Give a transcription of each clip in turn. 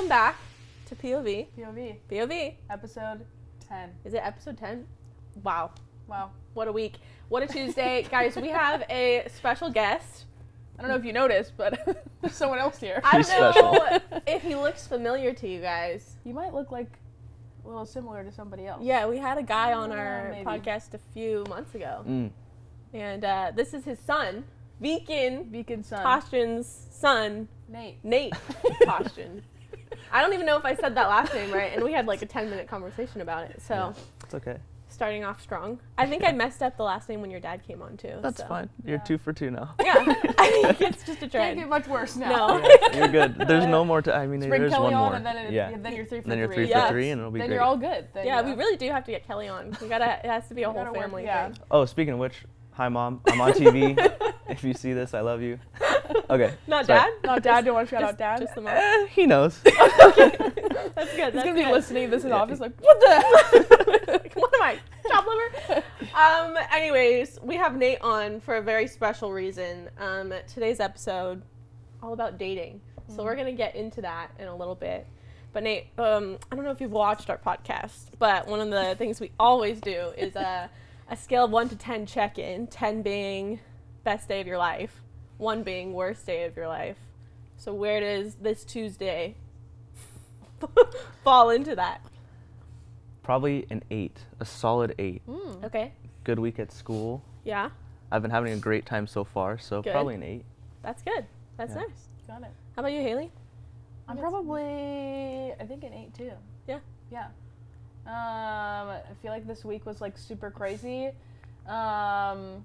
Welcome back to POV. POV POV. episode 10. Is it episode 10? Wow. Wow. What a week. What a Tuesday. Guys, we have a special guest. I don't know if you noticed, but there's someone else here. I don't special. know if he looks familiar to you guys. You might look like a little similar to somebody else. Yeah, we had a guy on our maybe. podcast a few months ago. Mm. And uh, this is his son, Beacon Beacon son. Toshion's son, Nate. Nate Toshtion. I don't even know if I said that last name right, and we had like a 10 minute conversation about it. So, Yeah. It's okay. starting off strong. I think I messed up the last name when your dad came on too. That's so. fine. You're Yeah. two for two now. Yeah, I think it's just a Can't trend. get much worse now. No. Yeah, you're good. There's no more to. I mean, Bring there's Kelly one on more. and then, it, yeah. then you're three for then you're three. three Yes. for three, and it'll be then great. you're all good. Then, Yeah, you we really do have to get Kelly on. We gotta. It has to be a whole gotta work- family yeah. thing. oh, speaking of which, hi mom. I'm on TV. if you see this, I love you. Okay. Not sorry. dad. Not dad. Do you want to shout Just, out dad? just the mom. Eh, he knows. Okay. That's good. He's That's gonna be good. listening to this in Yeah. office like, what the? what am I? Chop liver? Um, anyways, we have Nate on for a very special reason. Um, today's episode, all about dating. So we're gonna get into that in a little bit. But Nate, um, I don't know if you've watched our podcast, but one of the things we always do is a, a scale of one to ten check-in. Ten being best day of your life, one being worst day of your life. So where does this Tuesday fall into that? Probably an eight, a solid eight. Mm. Okay. Good week at school. Yeah, I've been having a great time so far, so Good. probably an eight. that's good. That's Yeah. nice. Got it. How about you, Hailey? I'm probably, I think an eight too. Yeah. Yeah. Um, I feel like this week was like super crazy. Um,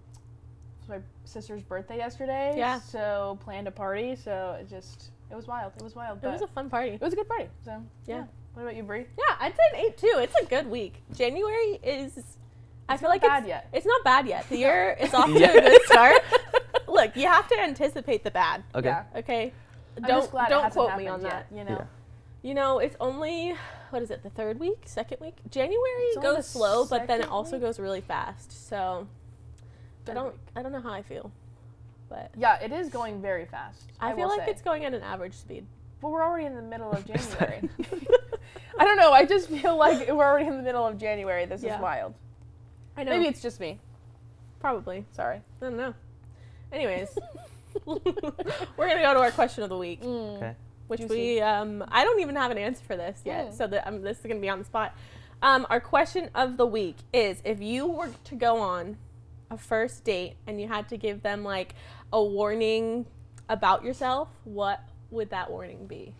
it was my sister's birthday yesterday. Yeah. So planned a party. So it just, it was wild. It was wild. It was a fun party. it was a good party. So Yeah. What about you, Brie? Yeah, I'd say an eight too. It's a good week. January is. I feel not like bad it's, yet. it's not bad yet. The year is off to Yeah. a good start. Look, you have to anticipate the bad. Okay. Yeah. Okay. I'm don't just glad don't hasn't quote me on yet, that. You know. Yeah. You know, it's only what is it? The third week, second week. January It's goes slow, but then it also week? goes really fast. So I don't week. I don't know how I feel, but Yeah, it is going very fast. I, feel will like say. it's going at an average speed. But we're already in the middle of January. I don't know. I just feel like we're already in the middle of January. This Yeah. is wild. I know. Maybe it's just me. probably. Sorry. I don't know. Anyways, we're gonna go to our question of the week. Mm. Okay. Which Juicy. we um, I don't even have an answer for this yet, Mm. so that um, this is gonna be on the spot. Um, our question of the week is: If you were to go on a first date and you had to give them like a warning about yourself, what would that warning be?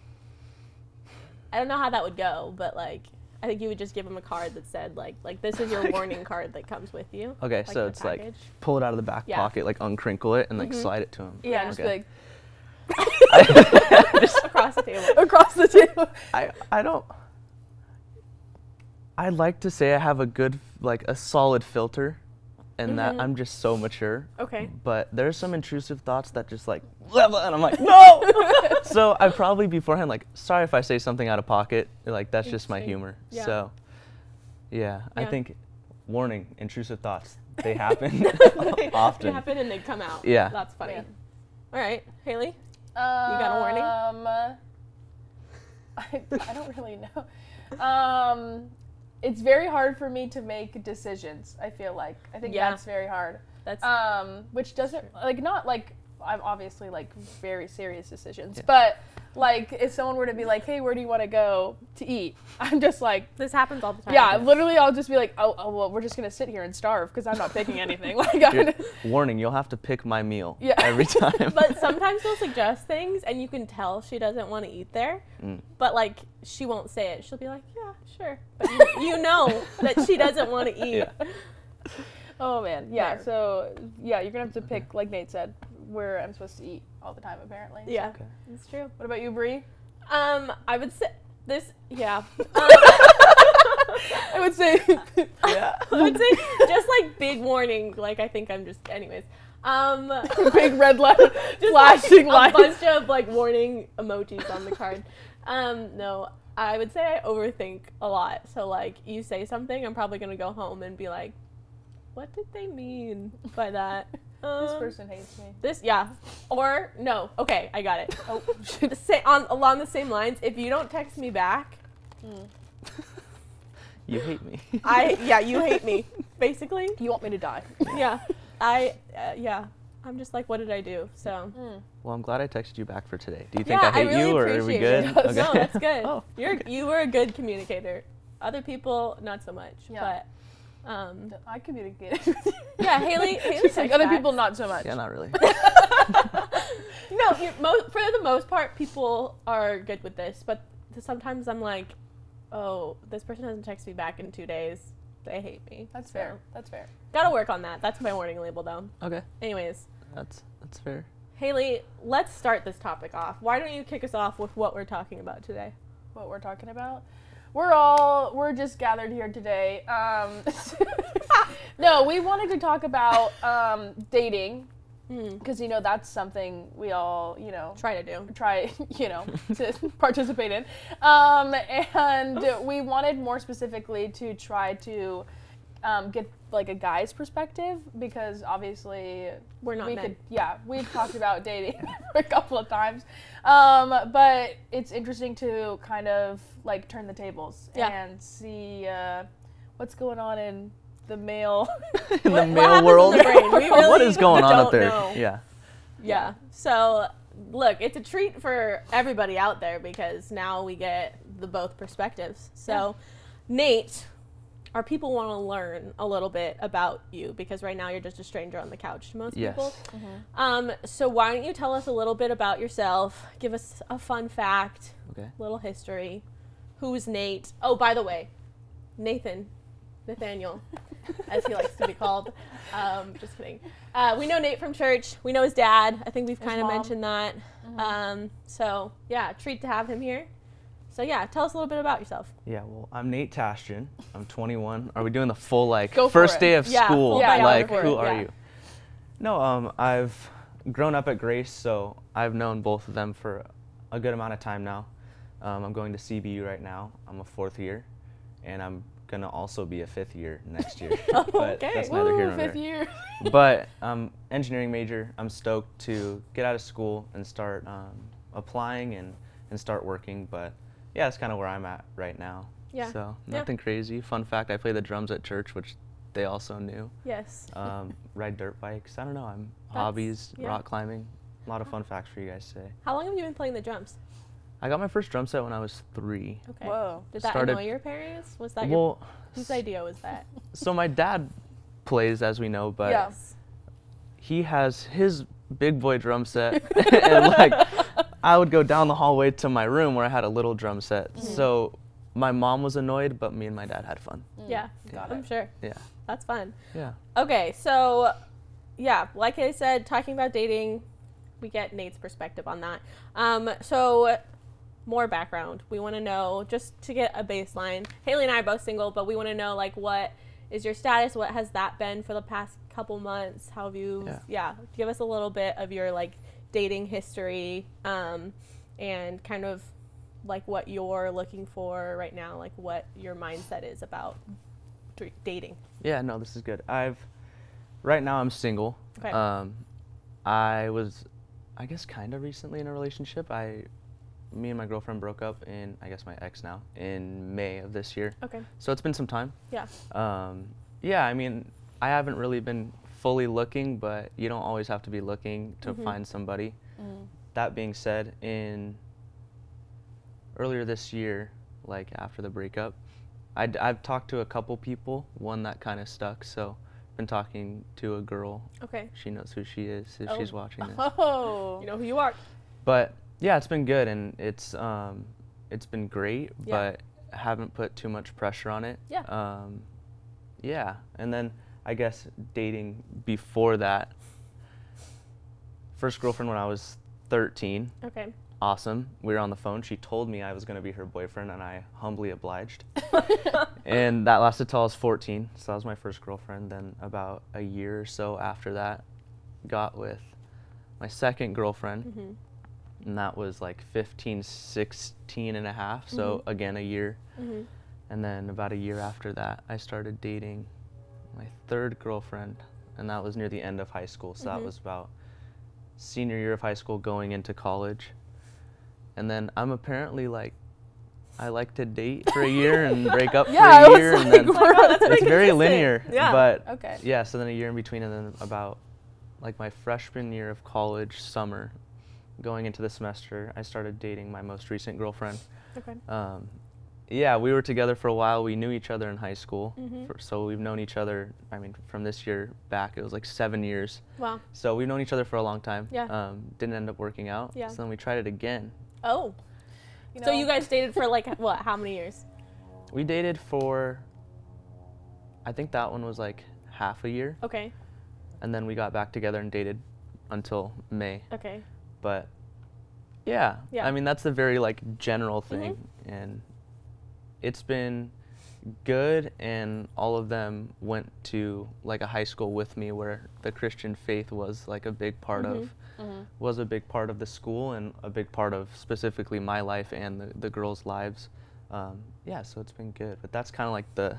I don't know how that would go, but like I think you would just give them a card that said like like this is your warning card that comes with you. Okay, like, so it's like pull it out of the back Yeah. pocket, like uncrinkle it, and like Mhm. slide it to him. Yeah, just Okay. like across the table. across the table. I I don't. I like to say I have a good, like a solid filter, and Mhm. that I'm just so mature. Okay. But there's some intrusive thoughts that just like, and I'm like, no. so I probably beforehand like, sorry if I say something out of pocket. Like that's just my humor. Yeah. So, yeah, I think, warning, intrusive thoughts. They happen They often. They happen and they come out. Yeah. That's funny. Yeah. All right, Hailey. Got a warning? Um, I, I don't really know. Um, it's very hard for me to make decisions. I feel like I think Yeah. that's very hard. That's Um, which doesn't like not like I'm obviously like very serious decisions, Yeah. but like if someone were to be like, "Hey, where do you want to go to eat?" I'm just like, this happens all the time. yeah, literally, I'll just be like, "Oh, oh well, we're just gonna sit here and starve because I'm not picking anything." like, I, You're- warning, you'll have to pick my meal Yeah. every time. But sometimes she'll suggest things and you can tell she doesn't want to eat there. Mm. But like she won't say it. She'll be like, "Yeah, sure." But you, you know that she doesn't want to eat. Yeah. oh man, yeah. There. So yeah, you're gonna have to pick, like Nate said, where I'm supposed to eat all the time. Apparently. Yeah, Okay. it's true. What about you, Brie? Um, I would say this. Yeah. Um, I would say. Yeah. I would say just like big warning. Like I think I'm just. Anyways. Um. Big red light, just flashing like, lights. a bunch of like warning emojis on the card. Um, no, I would say I overthink a lot. So like you say something, I'm probably gonna go home and be like, what did they mean by that? This Um, person hates me. This yeah. Or no. Okay, I got it. Oh, The sa- on along the same lines, if you don't text me back, You hate me. I yeah, you hate me. Basically. you want me to die? Yeah. I uh, yeah. I'm just like what did I do? So well, I'm glad I texted you back for today. Do you think yeah, I hate really you, or are we appreciate good? it. No, that's good. Oh, You're okay. you were a good communicator. Other people not so much. Yeah. But um I communicated with you. yeah, Hailey Hailey like, other people not so much. Yeah, not really. no, you mo- for the most part, people are good with this, but sometimes I'm like, oh, this person hasn't texted me back in two days. They hate me. That's So, fair. That's fair. Gotta work on that. That's my warning label, though. okay, Anyways, that's that's fair. Hailey, let's start this topic off. Why don't you kick us off with what we're talking about today? What we're talking about? We're all we're just gathered here today. Um, no, we wanted to talk about um, dating Hmm. because you know that's something we all you know Try to do. try you know to participate in um, and we wanted more specifically to try to um, get like a guy's perspective because obviously We're not we men. could yeah we've talked about dating a couple of times um, but it's interesting to kind of like turn the tables Yeah. and see uh, what's going on in the male In the What- what male world, the brain? We what really is going on don't up there? know. Yeah. Yeah. So, look, it's a treat for everybody out there because now we get the both perspectives. So, Nate, our people want to learn a little bit about you because right now you're just a stranger on the couch to most Yes. people. Um, so why don't you tell us a little bit about yourself? Give us a fun fact, Okay. little history. Who's Nate? Oh, by the way, Nathan, Nathaniel, as he likes to be called. Um, just kidding. Uh, we know Nate from church. We know his dad. I think we've kind of mentioned that. Um, so yeah, treat to have him here. So yeah, tell us a little bit about yourself. Yeah, well, I'm Nate Tashjian. I'm 21. Are we doing the full like Go first it. day of Yeah, school? full Yeah, like go who it, are yeah. you? No, um, I've grown up at Grace, so I've known both of them for a good amount of time now. Um, I'm going to CBU right now. I'm a fourth year, and I'm gonna also be a fifth year next year. but Okay. that's neither here nor fifth there. year but um, engineering major. I'm stoked to get out of school and start um, applying and, and start working. But yeah, that's kind of where I'm at right now. Yeah. So Yeah. nothing crazy. Fun fact: I play the drums at church, which they also knew. Yes. Um, ride dirt bikes. I don't know. I'm That's- hobbies, yeah. rock climbing. A lot of fun facts for you guys today. How long have you been playing the drums? I got my first drum set when I was three. Okay. whoa Did that Started- annoy your parents? Was that your Well, whose idea was that? so my dad plays, as we know, but Yeah. he has his big boy drum set and like I would go down the hallway to my room where I had a little drum set. Mm-hmm. So my mom was annoyed, but me and my dad had fun. Yeah. Got it. I'm it. sure. Yeah. That's fun. Yeah. Okay, so yeah, like I said, talking about dating, we get Nate's perspective on that. Um, so more background. We want to know just to get a baseline. Hailey and I are both single, but we want to know like what is your status? What has that been for the past couple months? How have you? Yeah. give us a little bit of your like dating history, um, and kind of like what you're looking for right now, like what your mindset is about dr- dating. Yeah, no, this is good. I've right now I'm single. Okay. Um I was I guess kind of recently in a relationship. I me and my girlfriend broke up in I guess my ex now in May of this year. Okay. So it's been some time. Yeah. Um, yeah, I mean, I haven't really been fully looking, but you don't always have to be looking to Mhm. find somebody. Mm. That being said, in earlier this year, like after the breakup, I'd, I've talked to a couple people, one that kind of stuck. So, been talking to a girl. Okay. She knows who she is if Oh. she's watching this. Oh. You know who you are. But yeah, it's been good and it's um, it's been great, Yeah. but haven't put too much pressure on it. Yeah. Um, yeah, and then I guess dating before that. First girlfriend when I was 13. Okay. Awesome. We were on the phone. She told me I was going to be her boyfriend, and I humbly obliged. and that lasted till I was 14. So that was my first girlfriend. Then about a year or so after that, got with my second girlfriend hmm and that was like 15 16 and a half so Mhm. again a year hmm and then about a year after that i started dating my third girlfriend and that was near the end of high school. So that Mhm. was about senior year of high school going into college. And then I'm apparently like, I like to date for a year and break up Yeah, for a year, and then wow, it's very linear. Yeah. But Okay. yeah, so then a year in between, and then about like my freshman year of college, summer, going into the semester, I started dating my most recent girlfriend. Okay. Um, yeah, we were together for a while. We knew each other in high school, Mhm. for, so we've known each other. I mean, from this year back, it was like seven years. Wow. So we've known each other for a long time. Yeah. Um, didn't end up working out. Yeah. So then we tried it again. Oh. You so you guys dated for like what? How many years? We dated for, I think that one was like half a year, Okay. and then we got back together and dated until May. Okay. but yeah, Yeah. I mean that's the very like general thing, and it's been good. And all of them went to like a high school with me where the Christian faith was like a big part of Mhm. was a big part of the school and a big part of specifically my life and the, the girls' lives. Um, yeah, so it's been good. But that's kind of like the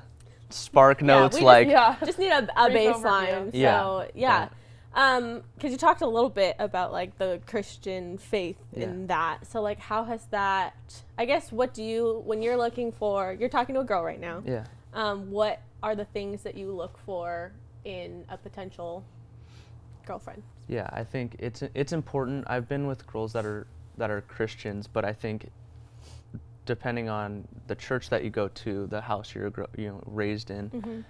spark Yeah, notes, we just- like yeah. Just need a, a Brief baseline. overview. Yeah, So yeah. Um, because you talked a little bit about like the Christian faith in that. So like, how has that? I guess what do you when you're looking for? You're talking to a girl right now. yeah. Um, what are the things that you look for in a potential girlfriend? Yeah, I think it's it's important. I've been with girls that are that are Christians, but I think depending on the church that you go to, the house you're you know raised in, Mm-hmm.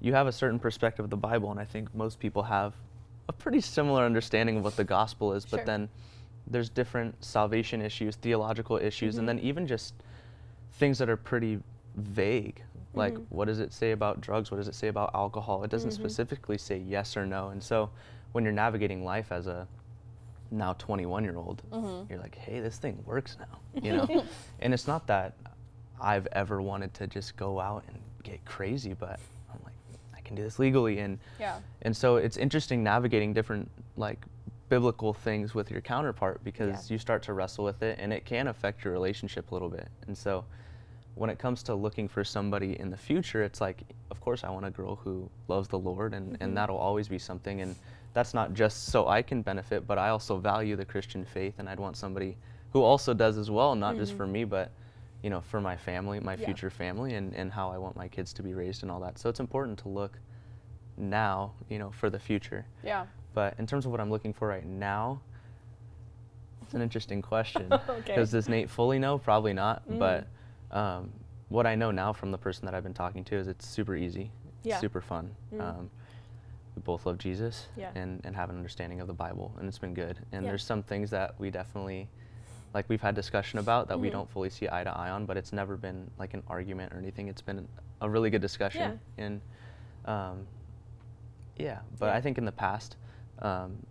you have a certain perspective of the Bible, and I think most people have a pretty similar understanding of what the gospel is. Sure. But then there's different salvation issues, theological issues, and then Mm-hmm. even just things that are pretty vague. Like, Mhm. what does it say about drugs? What does it say about alcohol? It doesn't Mhm. specifically say yes or no. And so, when you're navigating life as a now 21 year old, Mhm. you're like, hey, this thing works now, you know? and it's not that I've ever wanted to just go out and get crazy, but like, can do this legally. And, Yeah. and so it's interesting navigating different, like, biblical things with your counterpart because you start to wrestle with it and it can affect your relationship a little bit. And so, when it comes to looking for somebody in the future, it's like, of course, I want a girl who loves the Lord, and, Mhm. and that'll always be something. And that's not just so I can benefit, but I also value the Christian faith, and I'd want somebody who also does as well, not just Mhm. for me, but you know, for my family, my Yeah. future family, and, and how I want my kids to be raised and all that. So it's important to look now, you know, for the future. Yeah. But in terms of what I'm looking for right now, it's an interesting question. Okay. Because does Nate fully know? Probably not. Mm. But um, what I know now from the person that I've been talking to is it's super easy, Yeah. super fun. Mm. Um, we both love Jesus Yeah. and, and have an understanding of the Bible, and it's been good. And Yeah. there's some things that we definitely, like we've had discussion about that we Mhm. don't fully see eye to eye on, but it's never been like an argument or anything. It's been a really good discussion. And um, yeah, but Yeah. I think in the past, um,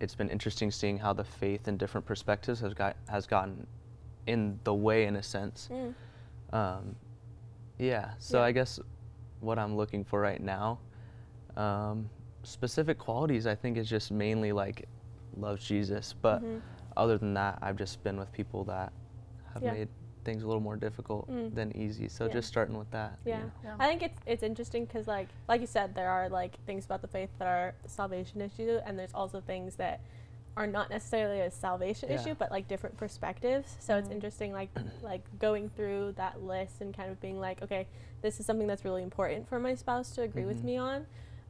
it's been interesting seeing how the faith and different perspectives has got has gotten in the way in a sense. Mm. Um, yeah, so Yeah. I guess what I'm looking for right now, um, specific qualities, I think is just mainly like loves Jesus. But Mhm. Other than that, I've just been with people that have Yeah. made things a little more difficult Mm. than easy. So Yeah. just starting with that. you Yeah. know. Yeah. I think it's it's interesting because like like you said, there are like things about the faith that are a salvation issue, and there's also things that are not necessarily a salvation Yeah. issue, but like different perspectives. So it's Mhm. interesting, like like going through that list and kind of being like, okay, this is something that's really important for my spouse to agree with Mhm. me on.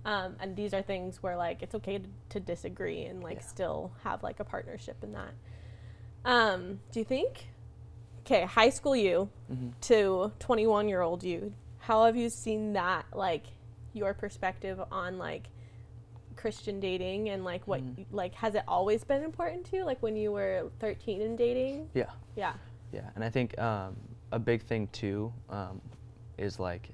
Um, and these are things where like it's okay to, to disagree and like Yeah. still have like a partnership in that. Um, do you think? Okay, high school you, Mhm. to 21 year old you how have you seen that like your perspective on like christian dating and like what Mhm. like has it always been important to you like when you were 13 and dating Yeah. yeah Yeah, and I think um, a big thing too um, is like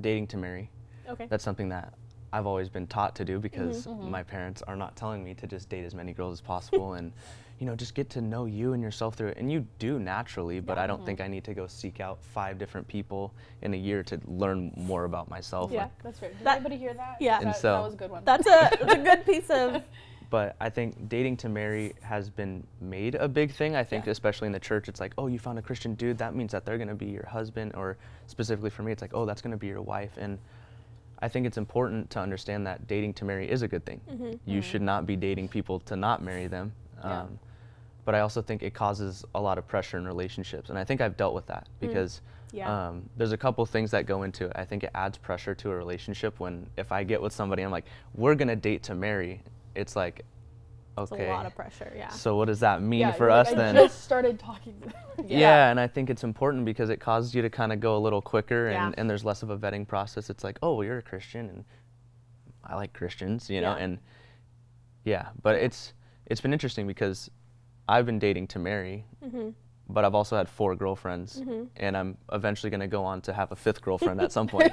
dating to marry. okay That's something that I've always been taught to do because Mhm. my parents are not telling me to just date as many girls as possible and you know just get to know you and yourself through it. And you do naturally, but I don't think I need to go seek out five different people in a year to learn more about myself. Yeah. Like, That's fair. Did That- anybody hear that? Yeah. That, so- that was a good one. that's a that's a good piece of but I think dating to marry has been made a big thing. I think, Yeah. especially in the church, it's like, oh, you found a Christian dude. That means that they're going to be your husband. Or specifically for me, it's like, oh, that's going to be your wife. And I think it's important to understand that dating to marry is a good thing. Mm-hmm. You should not be dating people to not marry them. Yeah. Um, but I also think it causes a lot of pressure in relationships, and I think I've dealt with that because Yeah. um, there's a couple things that go into it. I think it adds pressure to a relationship when if I get with somebody, I'm like, we're gonna date to marry. It's like, It's okay. a lot of pressure. Yeah. So what does that mean yeah, for you're like, us I then? just started talking. them." Yeah. and I think it's important because it causes you to kind of go a little quicker and, Yeah. and there's less of a vetting process. It's like, oh, well, you're a Christian and I like Christians, you know, Yeah. and yeah, but it's it's been interesting because I've been dating to marry, Mm-hmm. but I've also had four girlfriends and I'm eventually going to go on to have a fifth girlfriend at some point.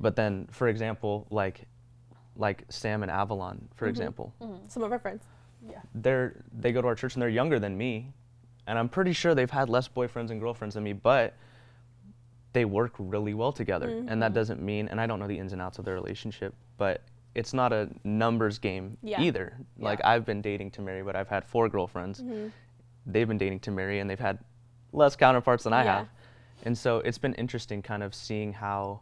But then, for example, like like Sam and Avalon, for example, Some of our friends. yeah. they're they go to our church and they're younger than me and i'm pretty sure they've had less boyfriends and girlfriends than me but they work really well together and Mm-hmm. that doesn't mean and i don't know the ins and outs of their relationship but it's not a numbers game Yeah. either like i've been dating to marry but i've had four girlfriends Mm-hmm. they've been dating to marry and they've had less counterparts than i Yeah. have and so it's been interesting kind of seeing how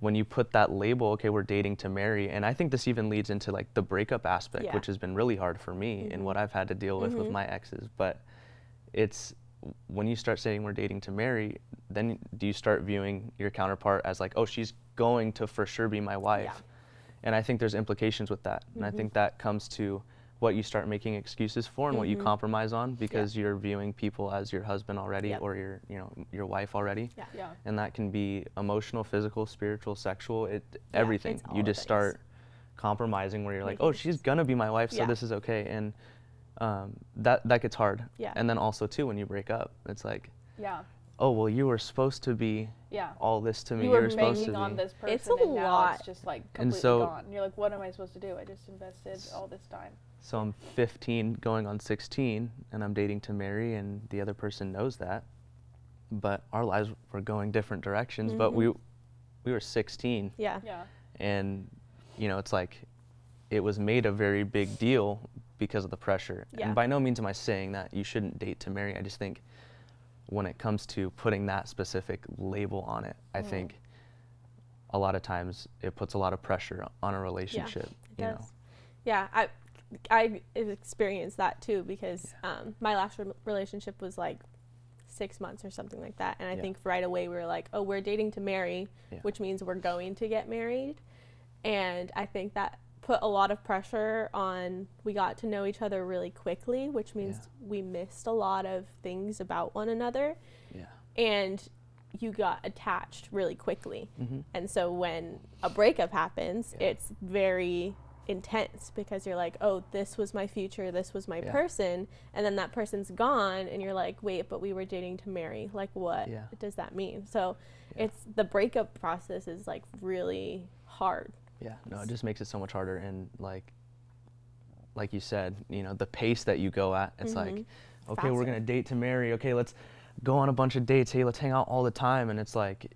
when you put that label, okay, we're dating to marry, and I think this even leads into like the breakup aspect, Yeah. which has been really hard for me and mm-hmm. what I've had to deal with with mm-hmm. my exes. But it's when you start saying we're dating to marry, then do you start viewing your counterpart as like, oh, she's going to for sure be my wife? And I think there's implications with that. And I mm-hmm. think that comes to what you start making excuses for and what you compromise on because you're viewing people as your husband already Yep. or your, you know, your wife already Yeah. Yeah. and that can be emotional, physical, spiritual, sexual, it Yeah, everything. You just start compromising where you're like, Making oh, she's gonna be my wife, so this is okay, and um, that that gets hard. Yeah. And then also too, when you break up, it's like, Yeah. oh, well, you were supposed to be Yeah. all this to me. you You were were supposed to banking on be. this person, It's a and now lot. it's just like And completely so- gone. And you're like, what am I supposed to do? I just invested all this time. So I'm 15, going on 16, and I'm dating to marry, and the other person knows that. But our lives were going different directions. But we mm-hmm. we were 16, Yeah. Yeah. and you know it's like it was made a very big deal because of the pressure Yeah. and by no means am i saying that you shouldn't date to marry i just think when it comes to putting that specific label on it i mm-hmm. think a lot of times it puts a lot of pressure on a relationship It you does. know Yeah, I I experienced that too because um, my last re- relationship was like six months or something like that, and I Yeah. think right away we were like, oh, we're dating to marry, Yeah. which means we're going to get married, and I think that put a lot of pressure on. We got to know each other really quickly, which means Yeah. we missed a lot of things about one another, yeah and you got attached really quickly. Mhm. And so when a breakup happens, Yeah. it's very intense because you're like, oh, this was my future, this was my Yeah. person. And then that person's gone, and you're like, wait, but we were dating to marry. Like, what Yeah. does that mean? So Yeah. it's the breakup process is like really hard. yeah no it just makes it so much harder and like like you said you know the pace that you go at it's mm-hmm. like okay we're gonna date to marry okay let's go on a bunch of dates hey let's hang out all the time and it's like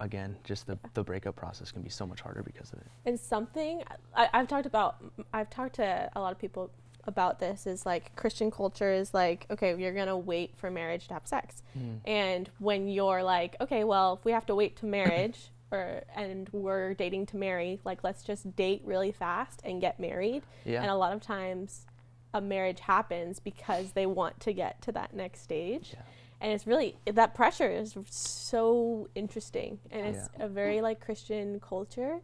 again just the, the breakup process can be so much harder because of it And something I, I've talked about, I've talked to a lot of people about this is like Christian culture is like, okay, you're gonna wait for marriage to have sex. Mm. And when you're like, okay, well, if we have to wait to marriage or and we're dating to marry, like let's just date really fast and get married. Yeah. And a lot of times a marriage happens because they want to get to that next stage. Yeah. And it's really that pressure is so interesting and it's Yeah. a very like Christian culture.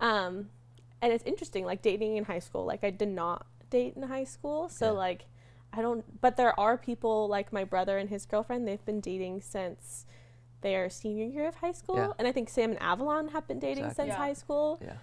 Um and it's interesting like dating in high school. Like I did not date in high school. So Yeah. like I don't but there are people like my brother and his girlfriend, they've been dating since their senior year of high school. Yeah. And I think Sam and Avalon have been dating Exactly. since Yeah. high school. yeah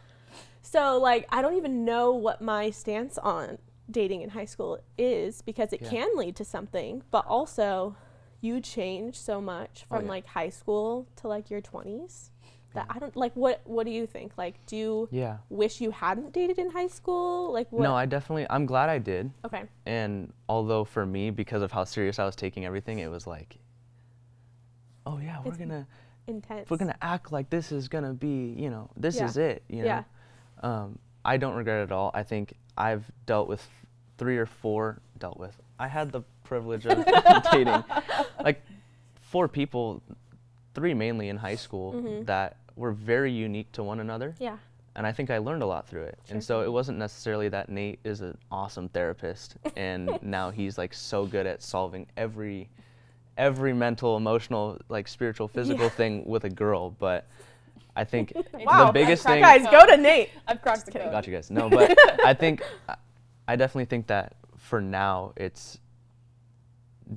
So like I don't even know what my stance on dating in high school is because it Yeah. can lead to something, but also you change so much Oh, from yeah. like high school to like your 20s that I don't like what what do you think? Like do you yeah wish you hadn't dated in high school? Like what no i definitely i'm glad i did Okay. and although for me because of how serious i was taking everything it was like oh yeah we're It's gonna Intense. we're gonna act like this is gonna be you know this Yeah. is it you know Yeah. um, i don't regret it at all i think i've dealt with three or four dealt with i had the privilege of dating like four people three mainly in high school Mm-hmm. that were very unique to one another Yeah. and I think I learned a lot through it. Sure. And so it wasn't necessarily that Nate is an awesome therapist and now he's like so good at solving every every mental, emotional, like spiritual, physical Yeah. thing with a girl, but I think Wow. the biggest thing Guys, go to Nate. I've cracked the kidding. code. Got you guys. No, but I think I definitely think that for now it's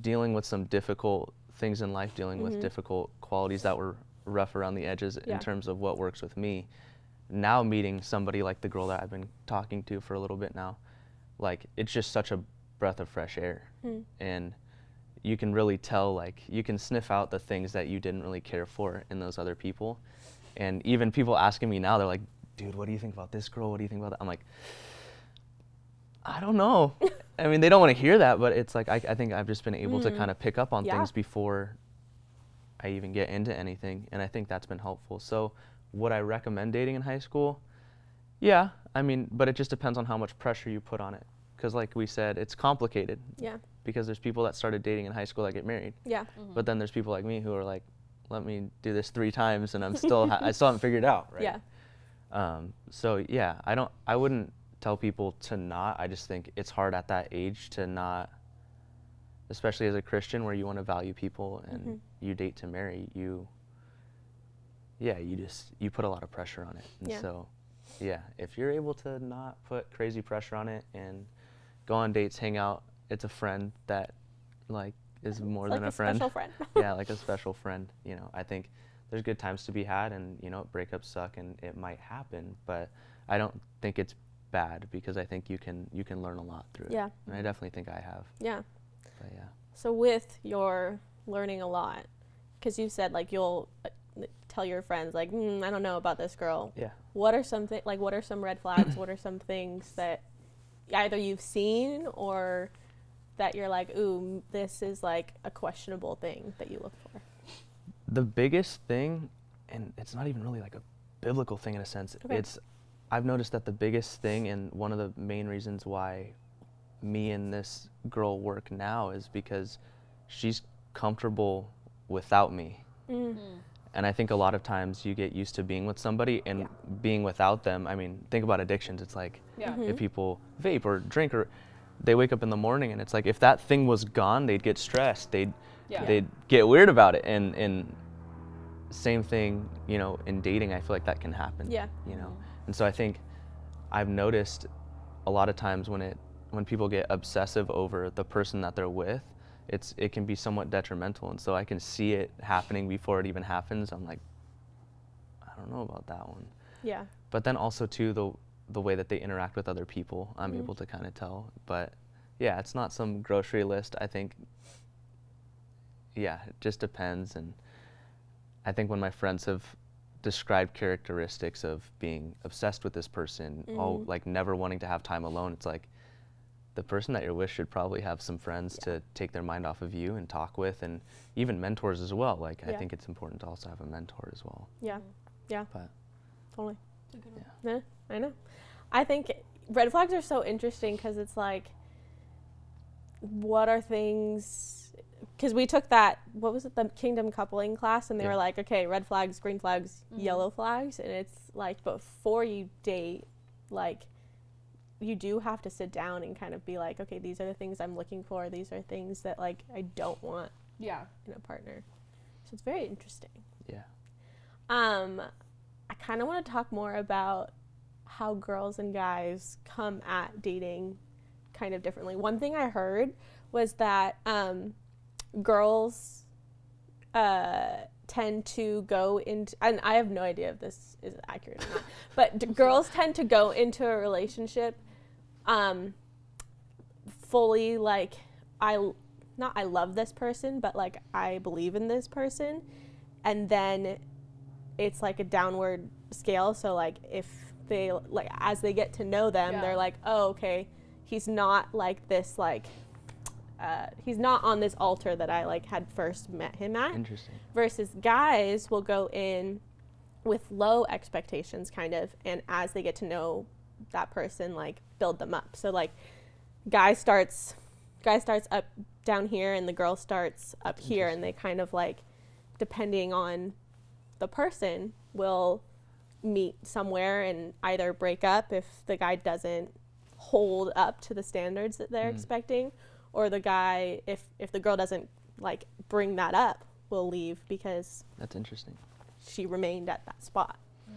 dealing with some difficult things in life, dealing Mhm. with difficult qualities that were rough around the edges Yeah. in terms of what works with me. Now meeting somebody like the girl that I've been talking to for a little bit now, like it's just such a breath of fresh air. Hmm. And you can really tell like you can sniff out the things that you didn't really care for in those other people. And even people asking me now, they're like, dude, what do you think about this girl? What do you think about that? I'm like, I don't know. I mean, they don't want to hear that, but it's like, I, I think I've just been able to Mm. kind of pick up on Yeah. things before I even get into anything. And I think that's been helpful. So, would I recommend dating in high school? Yeah. I mean, but it just depends on how much pressure you put on it. Because, like we said, it's complicated Yeah. because there's people that started dating in high school that get married. Yeah. But then there's people like me who are like, let me do this three times and I'm still, ha- I still haven't figured it out, right? Yeah. Um, so yeah, I don't, I wouldn't tell people to not. I just think it's hard at that age to not, especially as a Christian where you want to value people and Mhm. you date to marry. You, yeah, you just you put a lot of pressure on it. And Yeah. so, yeah, if you're able to not put crazy pressure on it and go on dates, hang out, it's a friend that like is more like than a, friend. a friend special friend. yeah, like a special friend. You know, I think there's good times to be had, and you know, breakups suck, and it might happen, but I don't think it's bad because I think you can you can learn a lot through it. yeah. and I definitely think I have. Yeah. But yeah, So with your learning a lot, because you said like you'll uh, tell your friends like, mm, I don't know about this girl. yeah. What are some thi- like what are some red flags? what are some things that either you've seen or that you're like, ooh, m- this is like a questionable thing that you look for. The biggest thing, and it's not even really like a biblical thing in a sense. Okay. It's I've noticed that the biggest thing, and one of the main reasons why me and this girl work now is because she's comfortable without me. Mm. And I think a lot of times you get used to being with somebody and Yeah. being without them. I mean, think about addictions. It's like Yeah. Mhm. if people vape or drink or they wake up in the morning and it's like if that thing was gone, they'd get stressed. They'd Yeah. they'd get weird about it. And and same thing, you know, in dating, I feel like that can happen. Yeah. You know. And so I think I've noticed a lot of times when it when people get obsessive over the person that they're with, it's it can be somewhat detrimental. And so I can see it happening before it even happens. I'm like, I don't know about that one. Yeah. But then also too the the way that they interact with other people, I'm Mhm. able to kind of tell. But yeah, it's not some grocery list. I think yeah, it just depends and I think when my friends have described characteristics of being obsessed with this person, oh Mhm. like never wanting to have time alone, it's like the person that you're with should probably have some friends to take their mind off of you and talk with and even mentors as well. Like I think it's important to also have a mentor as well. Yeah. Yeah. But Totally. It's a good one. Yeah, I know. I think red flags are so interesting because it's like, what are things? Because we took that, what was it, the kingdom coupling class, and they Yeah. were like, okay, red flags, green flags, Mhm. yellow flags, and it's like before you date, like, you do have to sit down and kind of be like, okay, these are the things I'm looking for. These are things that like I don't want Yeah. in a partner. So it's very interesting. yeah. Um, I kind of want to talk more about how girls and guys come at dating kind of differently. One thing I heard was that um, girls uh, tend to go into, and I have no idea if this is accurate or not, but d- girls tend to go into a relationship um, fully like I, not I love this person, but like I believe in this person, and then it's like a downward scale. So like if they like as they get to know them, Yeah. they're like, oh okay, he's not like this like. Uh, he's not on this altar that I like had first met him at Interesting. versus guys will go in with low expectations kind of and as they get to know that person like build them up so like guy starts guy starts up down here and the girl starts up here and they kind of like depending on the person will meet somewhere and either break up if the guy doesn't hold up to the standards that they're Mm. expecting or the guy if if the girl doesn't like bring that up will leave because That's interesting. she remained at that spot. Mm.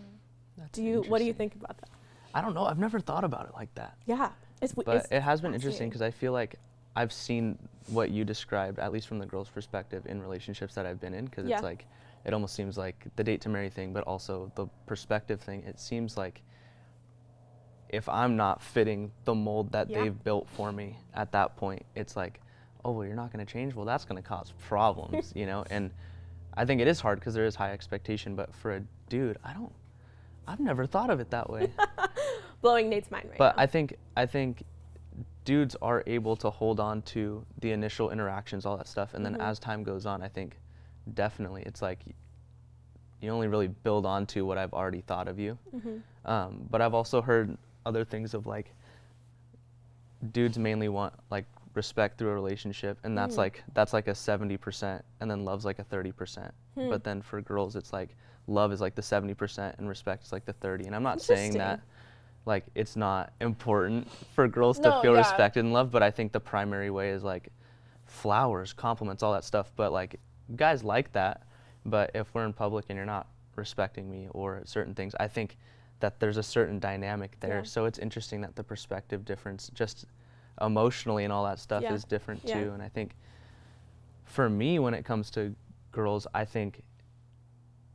That's Do you what do you think about that? I don't know. I've never thought about it like that. Yeah. It's, But it's it has been interesting because I feel like I've seen what you described, at least from the girl's perspective, in relationships that I've been in. Because Yeah. it's like, it almost seems like the date to marry thing, but also the perspective thing. It seems like if I'm not fitting the mold that Yeah. they've built for me at that point, it's like, oh, well, you're not going to change. Well, that's going to cause problems, you know? And I think it is hard because there is high expectation. But for a dude, I don't, I've never thought of it that way. blowing Nate's mind right But now. I think I think dudes are able to hold on to the initial interactions, all that stuff, and then Mhm. as time goes on, I think definitely it's like you only really build onto what I've already thought of you. Mhm. Um, but I've also heard other things of like dudes mainly want like respect through a relationship, and that's Mhm. like that's like a seventy percent, and then love's like a thirty percent. Hmm. But then for girls, it's like love is like the seventy percent, and respect is like the thirty. And I'm not saying that like it's not important for girls No, to feel yeah. respected and loved, but I think the primary way is like flowers, compliments, all that stuff. But like guys like that, but if we're in public and you're not respecting me or certain things, I think that there's a certain dynamic there. Yeah. So it's interesting that the perspective difference, just emotionally and all that stuff, Yeah. is different Yeah. too. And I think for me, when it comes to girls, I think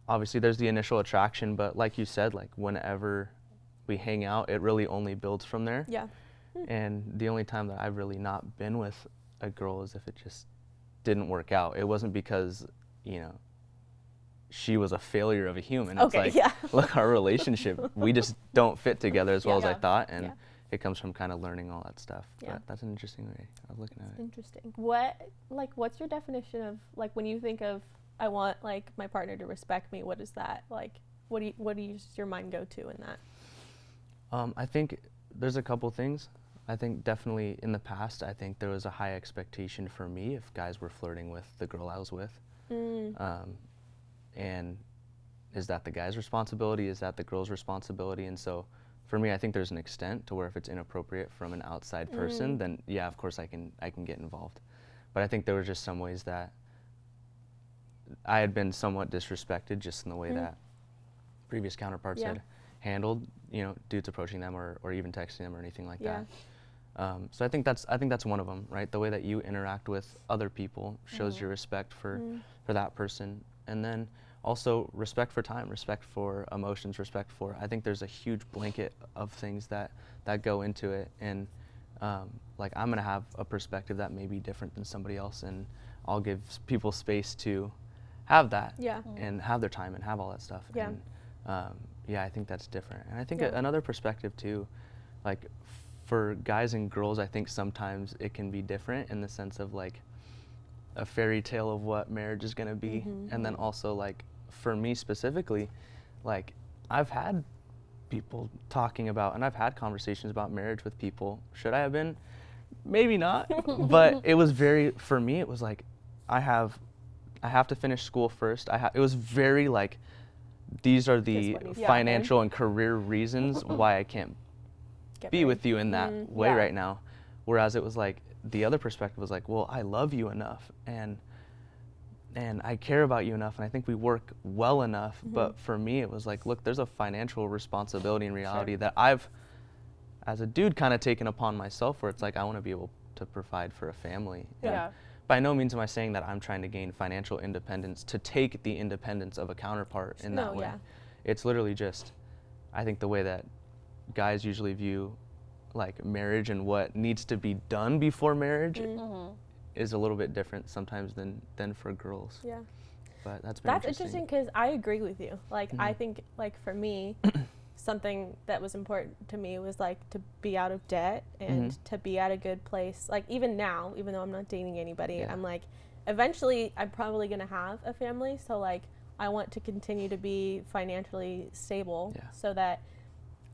obviously there's the initial attraction, but like you said, like whenever we hang out, it really only builds from there. yeah. Hmm. And the only time that I've really not been with a girl is if it just didn't work out. It wasn't because, you know, she was a failure of a human. It's Okay, like, yeah. look, our relationship, we just don't fit together as well as I thought. And Yeah. it comes from kind of learning all that stuff. Yeah. But that's an interesting way of looking at it. Interesting. What like what's your definition of like when you think of I want like my partner to respect me, what is that? Like what do you what does your mind go to in that? Um, I think there's a couple things. I think definitely in the past, I think there was a high expectation for me if guys were flirting with the girl I was with. Mm. Um, and is that the guy's responsibility? Is that the girl's responsibility? And so for me, I think there's an extent to where if it's inappropriate from an outside person, Mm. then yeah, of course I can I can get involved. But I think there were just some ways that I had been somewhat disrespected just in the way Mm. that previous counterparts Yeah. had handled, you know, dudes approaching them or, or even texting them or anything like Yeah. that. Um, so I think that's I think that's one of them, right? The way that you interact with other people shows Mhm. your respect for Mm. for that person, and then also respect for time, respect for emotions, respect for. I think there's a huge blanket of things that that go into it, and um, like I'm gonna have a perspective that may be different than somebody else, and I'll give people space to have that Yeah. and have their time and have all that stuff. Yeah. And, um, yeah, I think that's different. And I think Yeah. a, another perspective too, like f- for guys and girls, I think sometimes it can be different in the sense of like a fairy tale of what marriage is going to be. Mhm. And then also like for me specifically, like I've had people talking about and I've had conversations about marriage with people. Should I have been? Maybe not. but it was very for me it was like I have I have to finish school first. I ha- it was very like these are the what needs to happen. financial and career reasons why I can't Get be married. with you in that Mm, way yeah. right now. Whereas it was like the other perspective was like, well, I love you enough and and I care about you enough and I think we work well enough. Mm-hmm. But for me it was like, look, there's a financial responsibility and reality that I've as a dude kind of taken upon myself where it's like I want to be able to provide for a family. And Yeah. By no means am I saying that I'm trying to gain financial independence to take the independence of a counterpart in that No, way. yeah. It's literally just I think the way that guys usually view like marriage and what needs to be done before marriage Mm. Mhm. is a little bit different sometimes than than for girls. Yeah. But that's been That's interesting. because I agree with you. Like I Mhm. think like for me, something that was important to me was like to be out of debt and Mhm. to be at a good place. Like even now, even though I'm not dating anybody, Yeah. I'm like eventually I'm probably gonna have a family. So like I want to continue to be financially stable Yeah. so that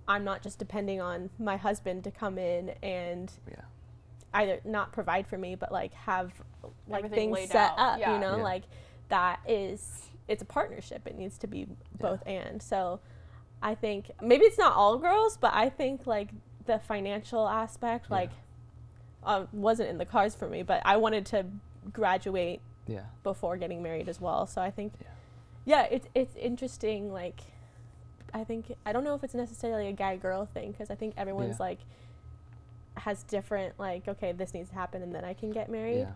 I'm not just depending on my husband to come in and Yeah. either not provide for me but like have like Everything things set out, up yeah. you know Yeah. like that is it's a partnership. It needs to be both and. So I think maybe it's not all girls, but I think like the financial aspect Yeah. like uh, wasn't in the cards for me, but I wanted to graduate Yeah. before getting married as well. So I think, Yeah. yeah, it's it's interesting. Like, I think I don't know if it's necessarily a guy girl thing because I think everyone's Yeah. like has different like okay this needs to happen and then I can get married. Yeah.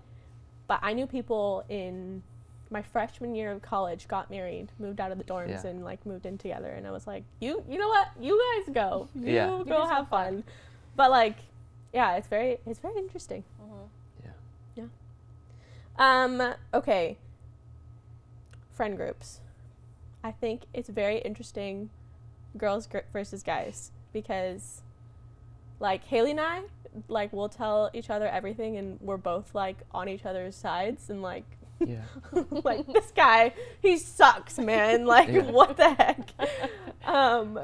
But I knew people in my freshman year of college got married, moved out of the dorms, Yeah. and like moved in together. And I was like, you you know what, you guys go, you Yeah. go You have have fun. fun. But like, yeah, it's very it's very interesting. Mhm. Yeah. Yeah. Um, okay. Friend groups. I think it's very interesting, girls versus guys, because, like Hailey and I, like we'll tell each other everything, and we're both like on each other's sides, and like, Yeah. like this guy, he sucks, man. Like, Yeah. what the heck? Um,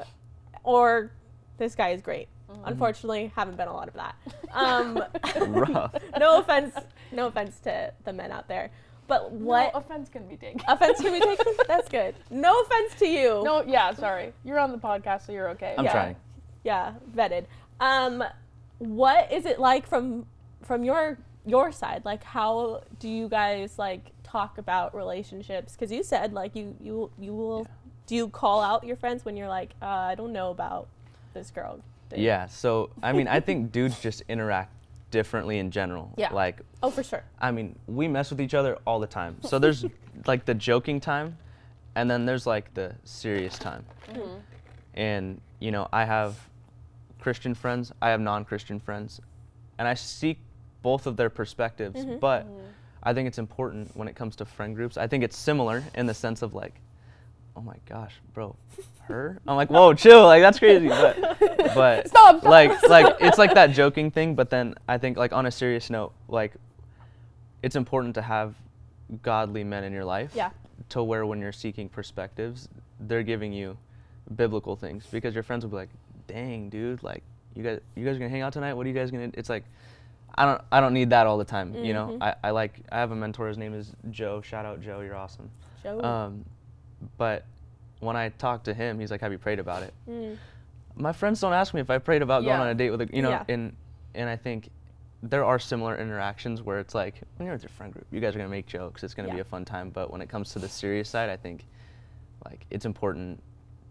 or this guy is great. Mhm. Unfortunately, haven't been a lot of that. Um, Rough. no offense, no offense to the men out there, but what No offense can be taken. offense can we take? That's good. No offense to you. no, yeah, sorry. You're on the podcast, so you're okay. I'm Yeah. trying. Yeah, vetted. Um, what is it like from from your your side? Like, how do you guys like talk about relationships? Because you said like you you you will. Yeah. Do you call out your friends when you're like, uh, I don't know about this girl? Do you? Yeah. So I mean, I think dudes just interact differently in general. Yeah. Like Oh, for sure. I mean, we mess with each other all the time. So there's like the joking time, and then there's like the serious time. Mhm. And you know, I have Christian friends, I have non-Christian friends, and I seek both of their perspectives. Mhm. But I think it's important when it comes to friend groups. I think it's similar in the sense of like, oh my gosh, bro, her? I'm like, whoa, chill, like that's crazy. But but Stop, stop, like stop. like it's like that joking thing. But then I think like on a serious note, like it's important to have godly men in your life. Yeah. To where when you're seeking perspectives, they're giving you biblical things because your friends will be like, "Dang, dude, like you guys, you guys are gonna hang out tonight. What are you guys gonna?" It's like, I don't, I don't need that all the time. You know, Mhm. I, I like, I have a mentor. His name is Joe. Shout out Joe, you're awesome. Joe. Um, but when I talk to him, he's like, "Have you prayed about it?" Mm. my friends don't ask me if I prayed about going on a date with a you know Yeah. and and I think there are similar interactions where it's like when you're with your friend group you guys are gonna make jokes it's gonna be a fun time but when it comes to the serious side I think like it's important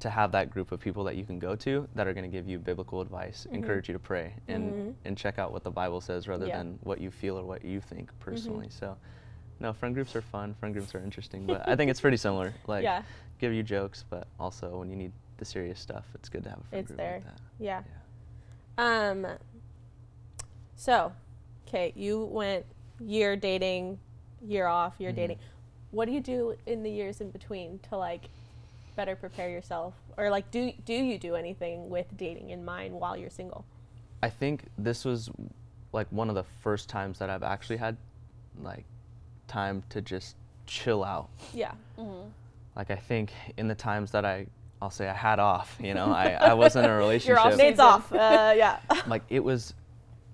to have that group of people that you can go to that are gonna give you biblical advice Mhm. encourage you to pray and Mhm. and check out what the Bible says rather Yeah. than what you feel or what you think Mm-hmm. personally so no friend groups are fun friend groups are interesting but I think it's pretty similar like yeah, give you jokes but also when you need the serious stuff it's good to have a friend group. It's group there. like that yeah. Um. So, okay, you went year dating, year off, year Mhm. dating. What do you do in the years in between to like better prepare yourself, or like do do you do anything with dating in mind while you're single? I think this was like one of the first times that I've actually had like time to just chill out. Yeah. Mhm. Like I think in the times that I I'll say I had off, you know, I, I wasn't in a relationship. You're off Nate's off. Uh, yeah. like it was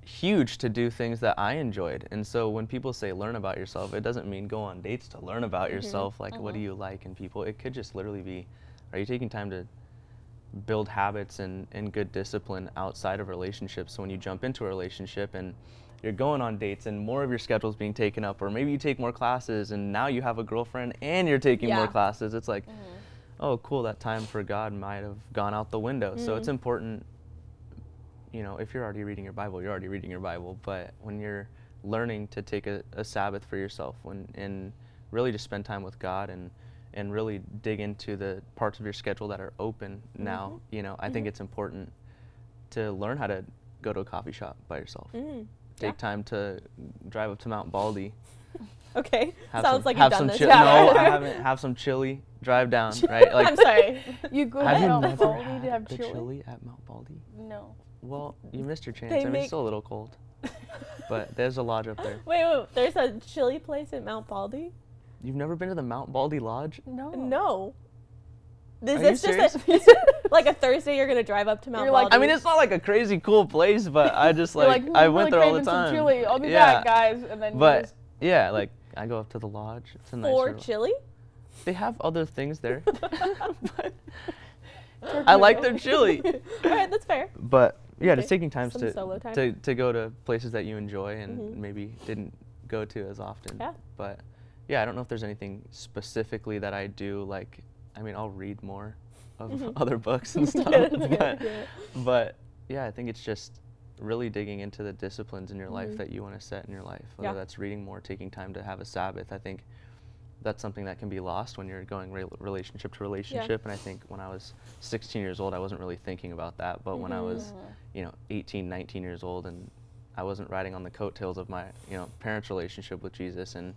huge to do things that I enjoyed. And so when people say learn about yourself, it doesn't mean go on dates to learn about yourself. Like what do Mhm. you like in people? It could just literally be are you taking time to build habits and, and good discipline outside of relationships so when you jump into a relationship and you're going on dates and more of your schedule's being taken up or maybe you take more classes and now you have a girlfriend and you're taking more classes it's like Mhm. oh cool that time for god might have gone out the window so it's Mhm. important you know if you're already reading your bible you're already reading your bible but when you're learning to take a, a sabbath for yourself when and really just spend time with god and and really dig into the parts of your schedule that are open now Mhm. you know i think Mhm. it's important to learn how to go to a coffee shop by yourself Mm. Take time to drive up to mount baldy Okay. have Sounds some, like have you've done some this. chili yeah. no i haven't have some chili drive down right like I'm sorry. You go have to you Mount Baldy had to have the chili? chili at Mount Baldy? No. Well, you missed your chance. They I mean, make- it's still a little cold, but there's a lodge up there. Wait, wait, there's a chili place at Mount Baldy? You've never been to the Mount Baldy Lodge? No. No. Is Are you this just a, is like a Thursday you're gonna drive up to Mount You're like- Baldy? I mean, it's not like a crazy cool place, but I just like, like, I "I'm went really there all the craving some time. chili. I'll be yeah. back, guys. And then But just- yeah, like I go up to the lodge. It's a nice for little- chili. they have other things there. but I like their chili. All right, that's fair. But yeah, Okay, just taking times to, time. to to go to places that you enjoy and Mhm. maybe didn't go to as often. Yeah. But yeah, I don't know if there's anything specifically that I do. Like, I mean, I'll read more of Mhm. other books and stuff. Yeah, but, yeah. but yeah, I think it's just really digging into the disciplines in your Mhm. life that you want to set in your life. Whether Yeah. that's reading more, taking time to have a Sabbath. I think that's something that can be lost when you're going re- relationship to relationship. And I think when I was 16 years old, I wasn't really thinking about that. But when I was, Mhm. you know, 18, 19 years old, and I wasn't riding on the coattails of my, you know, parents' relationship with Jesus, and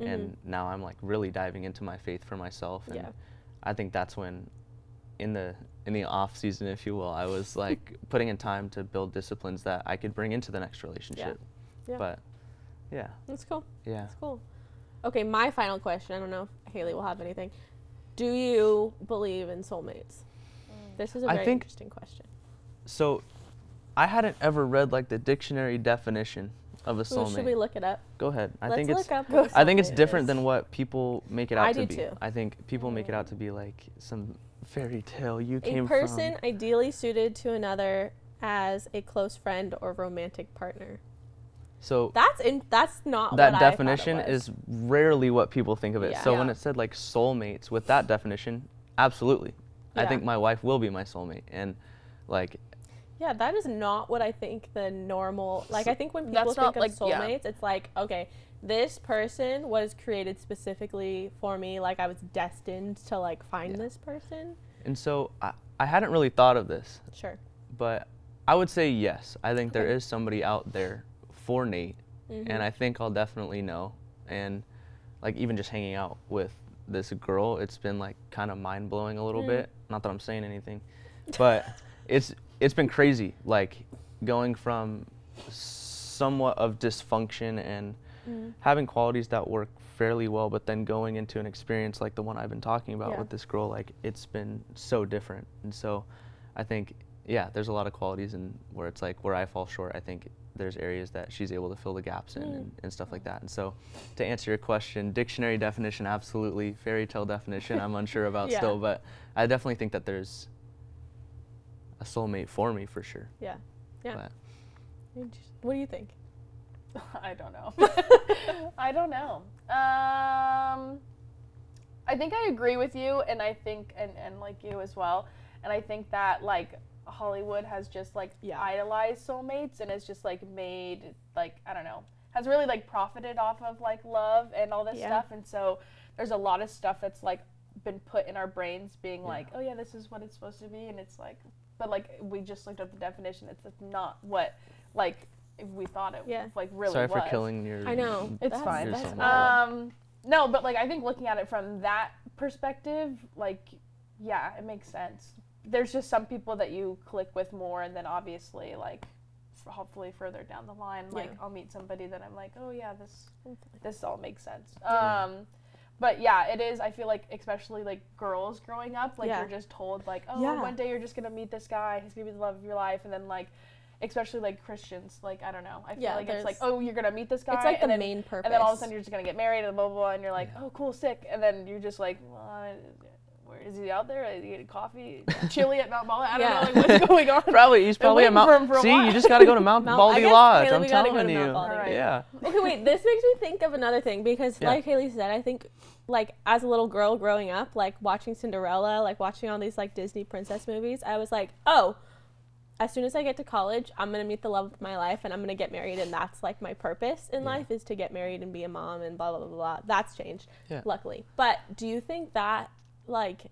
and Mhm. now I'm like really diving into my faith for myself. And Yeah. I think that's when, in the in the off season, if you will, I was like putting in time to build disciplines that I could bring into the next relationship. Yeah. yeah. But yeah, That's cool. yeah. That's cool. Okay, my final question. I don't know if Hailey will have anything. Do you believe in soulmates? Mm. This is a I very think- interesting question. So, I hadn't ever read like the dictionary definition of a Ooh, should we look it up? Go ahead. I Let's think it's look up. what a I think it's different is. than what people make it out I to do be. too. I think people make it out to be mm-hmm. like some fairy tale you a came A person from. ideally suited to another as a close friend or romantic partner. So That's in. That's not that what I it definition is rarely what people think of it. Yeah. So when it said like soulmates with that definition, absolutely. I think my wife will be my soulmate and like Yeah, that is not what I think the normal. Like, I think when people That's think not, of like, yeah. soulmates, it's like, okay, this person was created specifically for me. Like, I was destined to like find Yeah. this person. and so I, I hadn't really thought of this, Sure. but I would say yes. I think there Okay. is somebody out there for Nate Mhm. and I think I'll definitely know. And like even just hanging out with this girl, it's been like kind of mind blowing a little Mm. bit. Not that I'm saying anything, but it's it's been crazy. Like going from somewhat of dysfunction and Mm. having qualities that work fairly well, but then going into an experience like the one I've been talking about Yeah. with this girl, like it's been so different. And so I think, yeah, there's a lot of qualities and where it's like where I fall short, I think there's areas that she's able to fill the gaps in Mm. and, and stuff like that. And so to answer your question, dictionary definition, absolutely. Fairy tale definition, I'm unsure about Yeah. still, but I definitely think that there's a soulmate for me for sure. Yeah. Yeah. But What do you think? I don't know. I don't know. Um, I think I agree with you, and I think, and, and like you as well. And I think that like Hollywood has just like Yeah. idolized soulmates, and has just like made like I don't know, has really like profited off of like love and all this Yeah. stuff. And so there's a lot of stuff that's like been put in our brains, being Yeah. like, oh yeah, this is what it's supposed to be, and it's like, but like we just looked up the definition. It's just not what like we thought it Yeah. like really sorry was. for killing your. I know. It's That's- fine. that's You're. Um, no, but like I think looking at it from that perspective, like yeah, it makes sense. There's just some people that you click with more, and then obviously like hopefully further down the line, like Yeah. I'll meet somebody that I'm like, oh yeah, this this all makes sense. Yeah. Um, but yeah, it is. I feel like especially like girls growing up, like Yeah. you're just told like, oh, Yeah. one day you're just gonna meet this guy. He's gonna be the love of your life, and then like. Especially like Christians, like I don't know. I feel Yeah, like it's like, oh, you're gonna meet this guy. It's like the then, main purpose. and then all of a sudden you're just gonna get married and blah blah blah, and you're like, Yeah. oh cool, sick, and then you're just like, well, I- where is he out there? Is he getting coffee, chili at Mount Baldy? I don't know like, what's going on. Probably he's probably at Mount. for him for See, you just got to go to Mount Mount- Baldy guess Lodge. Hailey, I'm we go telling to you. Mount Baldy. Alright. Yeah. okay, wait. This makes me think of another thing because, Yeah. like Hailey said, I think, like as a little girl growing up, like watching Cinderella, like watching all these like Disney princess movies, I was like, oh, as soon as I get to college, I'm gonna meet the love of my life and I'm gonna get married, and that's like my purpose in Yeah. life is to get married and be a mom and blah blah blah blah. That's changed, Yeah. luckily. But do you think that like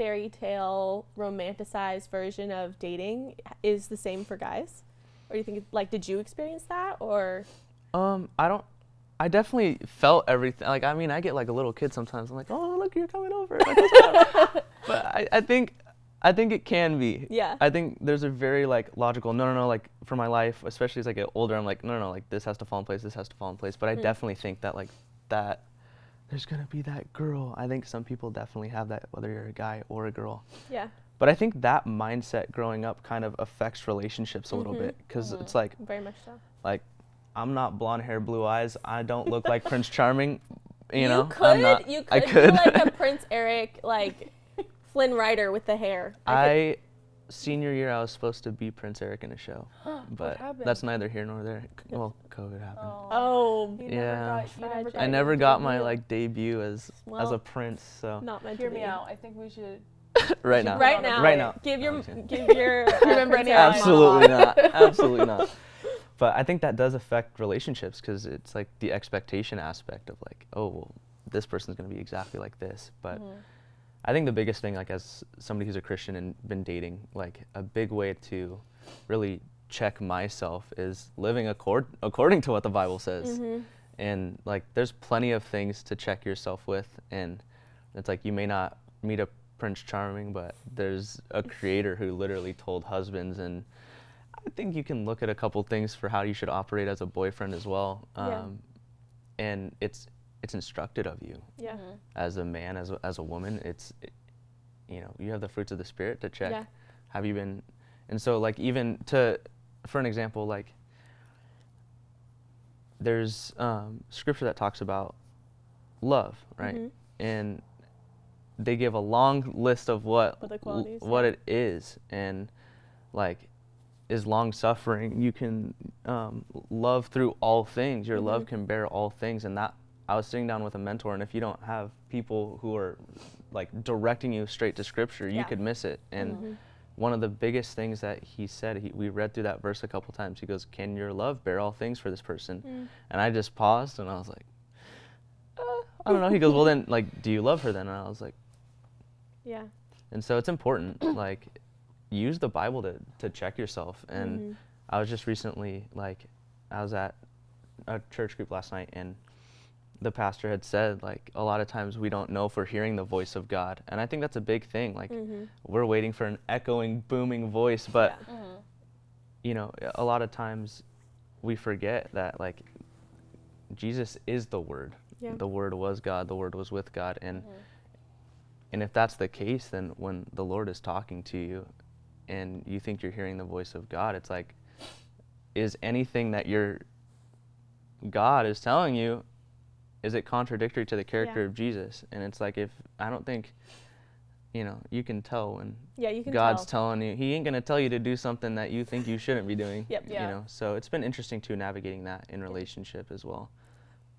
fairy tale romanticized version of dating is the same for guys? Or do you think like did you experience that or Um, I don't. I definitely felt everything. Like, I mean, I get like a little kid sometimes. I'm like, oh, look, you're coming over. Like, what's up? but I, I think, I think it can be. Yeah. I think there's a very like logical. No, no, no. Like for my life, especially as I get older, I'm like, no, no, no. Like this has to fall in place. This has to fall in place. But I Mm. definitely think that like that. There's gonna be that girl. I think some people definitely have that, whether you're a guy or a girl. yeah. But I think that mindset growing up kind of affects relationships a little Mhm. bit because Mhm. it's like Very much so. like I'm not blonde hair, blue eyes. I don't look like Prince Charming. you know, could I'm not. you could, I could. be like a Prince Eric like Flynn Rider with the hair. I I senior year I was supposed to be Prince Eric in a show, but happened? that's neither here nor there. Well, COVID happened. oh, You Yeah. Never got, you never Tragic. got I never got my like debut as as a prince. So not meant Hear to me out. I think we should. right now, Right now, Right now. Give your I'm just kidding. give your Remember Prince any Eric lines? absolutely not, absolutely not. But I think that does affect relationships because it's like the expectation aspect of like, oh, well, this person's gonna be exactly like this. But Mm-hmm. I think the biggest thing, like as somebody who's a Christian and been dating, like a big way to really check myself is living accord according to what the Bible says. Mhm. And like there's plenty of things to check yourself with and it's like you may not meet a Prince Charming, but there's a creator who literally told husbands and I think you can look at a couple things for how you should operate as a boyfriend as well. Um, Yeah. and it's it's instructed of you Yeah. as a man, as a, as a woman, it's, it, you know, you have the fruits of the spirit to check. Yeah. Have you been, and so like even to, for an example, like there's um, scripture that talks about love, right? Mhm. And they give a long list of what What the l- what yeah. it is, and like is long suffering. You can um, love through all things. Your love Mhm. can bear all things, and that I was sitting down with a mentor, and if you don't have people who are like directing you straight to scripture, you could miss it. And Mhm. one of the biggest things that he said, he, we read through that verse a couple times. He goes, "Can your love bear all things for this person?" Mm. And I just paused, and I was like, uh, "I don't know." He goes, "Well, then, like, do you love her then?" And I was like, Yeah. and so it's important, like, use the Bible to to check yourself. And Mhm. I was just recently like, I was at a church group last night, and the pastor had said like a lot of times we don't know if we're hearing the voice of God, and I think that's a big thing. Like Mhm. we're waiting for an echoing, booming voice, but Yeah. Mm-hmm. you know, a lot of times we forget that like Jesus is the Word. Yeah. The Word was God. The Word was with God, and Mm-hmm. and if that's the case, then when the Lord is talking to you, and you think you're hearing the voice of God, it's like, is anything that your God is telling you, is it contradictory to the character Yeah. of Jesus? And it's like if I don't think, you know, you can tell when Yeah, can God's tell. telling you, He ain't gonna tell you to do something that you think you shouldn't be doing. Yep. Yeah. You know, so it's been interesting too navigating that in relationship as well.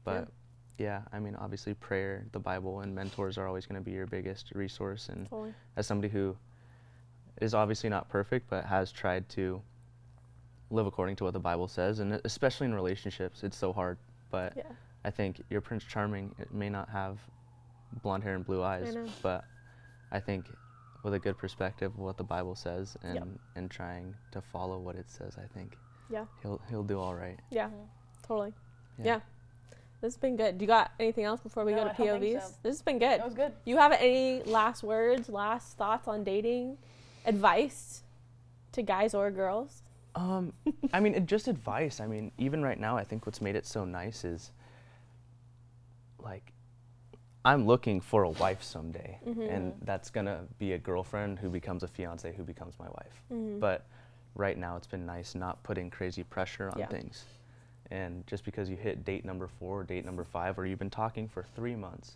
But yeah, I mean, obviously, prayer, the Bible, and mentors are always gonna be your biggest resource. And Totally. as somebody who is obviously not perfect, but has tried to live according to what the Bible says, and especially in relationships, it's so hard. But Yeah. I think your Prince Charming may not have blonde hair and blue eyes, know. but I think with a good perspective of what the Bible says and and trying to follow what it says, I think Yeah. he'll he'll do all right. Yeah. Totally. Yeah. Yeah. This has been good. Do you got anything else before we No, go to I don't think POVs? so. This has been good. That was good. You have any last words, last thoughts on dating, advice to guys or girls? Um, I mean, just advice. I mean, even right now, I think what's made it so nice is like I'm looking for a wife someday, and that's gonna be a girlfriend who becomes a fiance who becomes my wife. Mm-hmm. But right now, it's been nice not putting crazy pressure on Yeah. things. And just because you hit date number four, or date number five, or you've been talking for three months,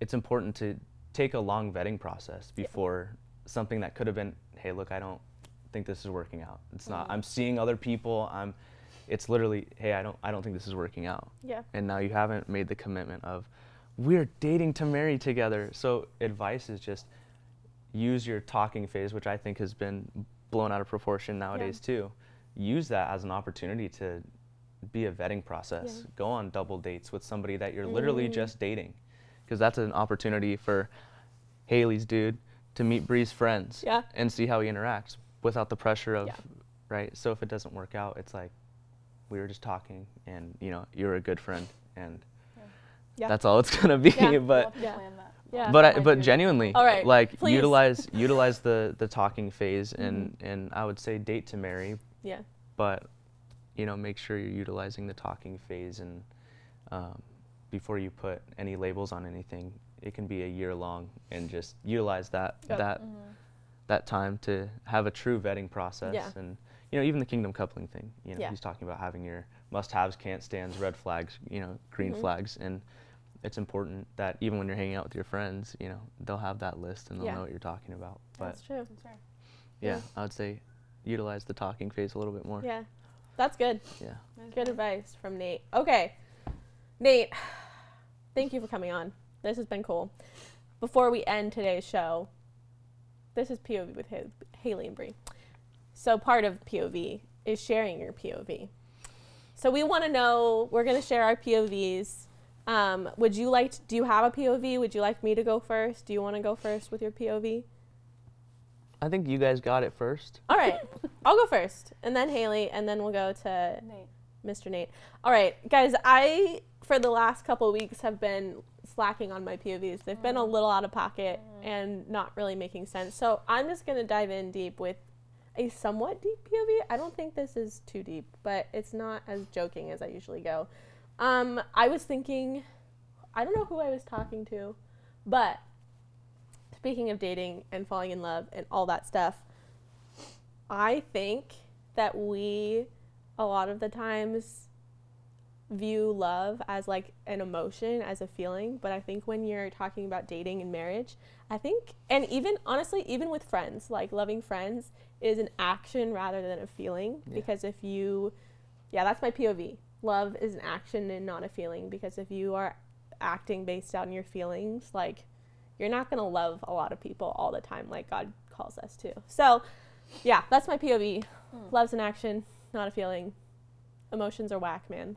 it's important to take a long vetting process Yeah. before something that could have been, hey, look, I don't think this is working out. It's not. Mm-hmm. I'm seeing other people. I'm. It's literally, hey, I don't. I don't think this is working out. Yeah. And now you haven't made the commitment of, we're dating to marry together. So advice is just use your talking phase, which I think has been blown out of proportion nowadays too. Use that as an opportunity to be a vetting process. Yeah. Go on double dates with somebody that you're literally Mm. just dating, because that's an opportunity for Hailey's dude to meet Brie's friends Yeah. and see how he interacts without the pressure of Yeah. right. So if it doesn't work out, it's like we were just talking, and you know you're a good friend, and Yeah. that's all it's gonna be. Yeah. We'll But Yeah. plan that. Yeah. but I, but genuinely, All right, like please. utilize utilize the the talking phase, and Mm-hmm. and I would say date to marry, Yeah. but you know make sure you're utilizing the talking phase, and um, before you put any labels on anything, it can be a year long, and just utilize that Yep. that that time to have a true vetting process, Yeah. and you know even the kingdom coupling thing. You know Yeah. he's talking about having your must-haves, can't stands, red flags, you know, green Mhm. flags, and it's important that even when you're hanging out with your friends, you know, they'll have that list and they'll Yeah. know what you're talking about. But That's true. That's fair. yeah, I would say utilize the talking phase a little bit more. Yeah, that's good. Yeah. That's Good fair. advice from Nate. Okay, Nate, thank you for coming on. This has been cool. Before we end today's show, this is POV with Hailey and Brie. So part of POV is sharing your POV. So we want to know. We're going to share our POVs. Um, would you like? To, do you have a POV? Would you like me to go first? Do you want to go first with your POV? I think you guys got it first. All right, I'll go first, and then Hailey, and then we'll go to Nate. Mr. Nate. All right, guys, I for the last couple of weeks have been slacking on my POVs. They've been a little out of pocket and not really making sense. So I'm just gonna dive in deep with a somewhat deep POV. I don't think this is too deep, but it's not as joking as I usually go. Um, I was thinking, I don't know who I was talking to, but speaking of dating and falling in love and all that stuff, I think that we a lot of the times view love as like an emotion, as a feeling. But I think when you're talking about dating and marriage, I think, and even honestly, even with friends, like loving friends is an action rather than a feeling. Yeah. Because if you, yeah, that's my POV. Love is an action and not a feeling. Because if you are acting based on your feelings, like you're not going to love a lot of people all the time, like God calls us to. So, yeah, that's my POV. Hmm. Love's an action, not a feeling. Emotions are whack, man.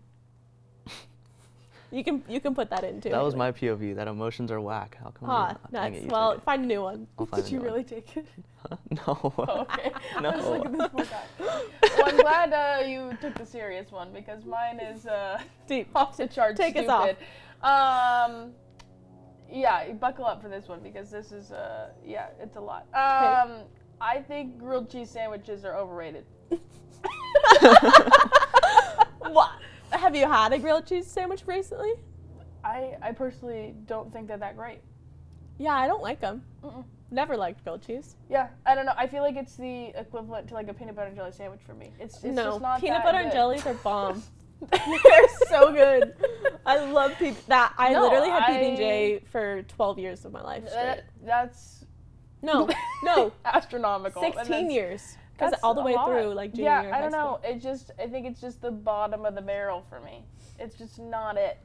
You can you can put that in too. That was my POV. That emotions are whack. How come? Dang nuts. it, Well, find a new one. Did you one. really take it? no. Oh, okay. No. I was like, this poor guy. Well, I'm glad uh, you took the serious one because mine is uh, Deep. off the charts. Take us stupid. Um, yeah, buckle up for this one because this is uh, yeah, it's a lot. Um, I think grilled cheese sandwiches are overrated. what? Have you had a grilled cheese sandwich recently? I I personally don't think they're that great. Yeah, I don't like them. Mm-mm. Never liked grilled cheese. Yeah, I don't know. I feel like it's the equivalent to like a peanut butter and jelly sandwich for me. It's, it's no, just not peanut butter and jellies are bomb. They're so good. I love PB. That I No, literally had PB and J for 12 years of my life. That, that's No, no, astronomical. 16 that's- years. Because That's all the way lot. through, like junior yeah, year I don't school. know. It just, I think it's just the bottom of the barrel for me. It's just not it.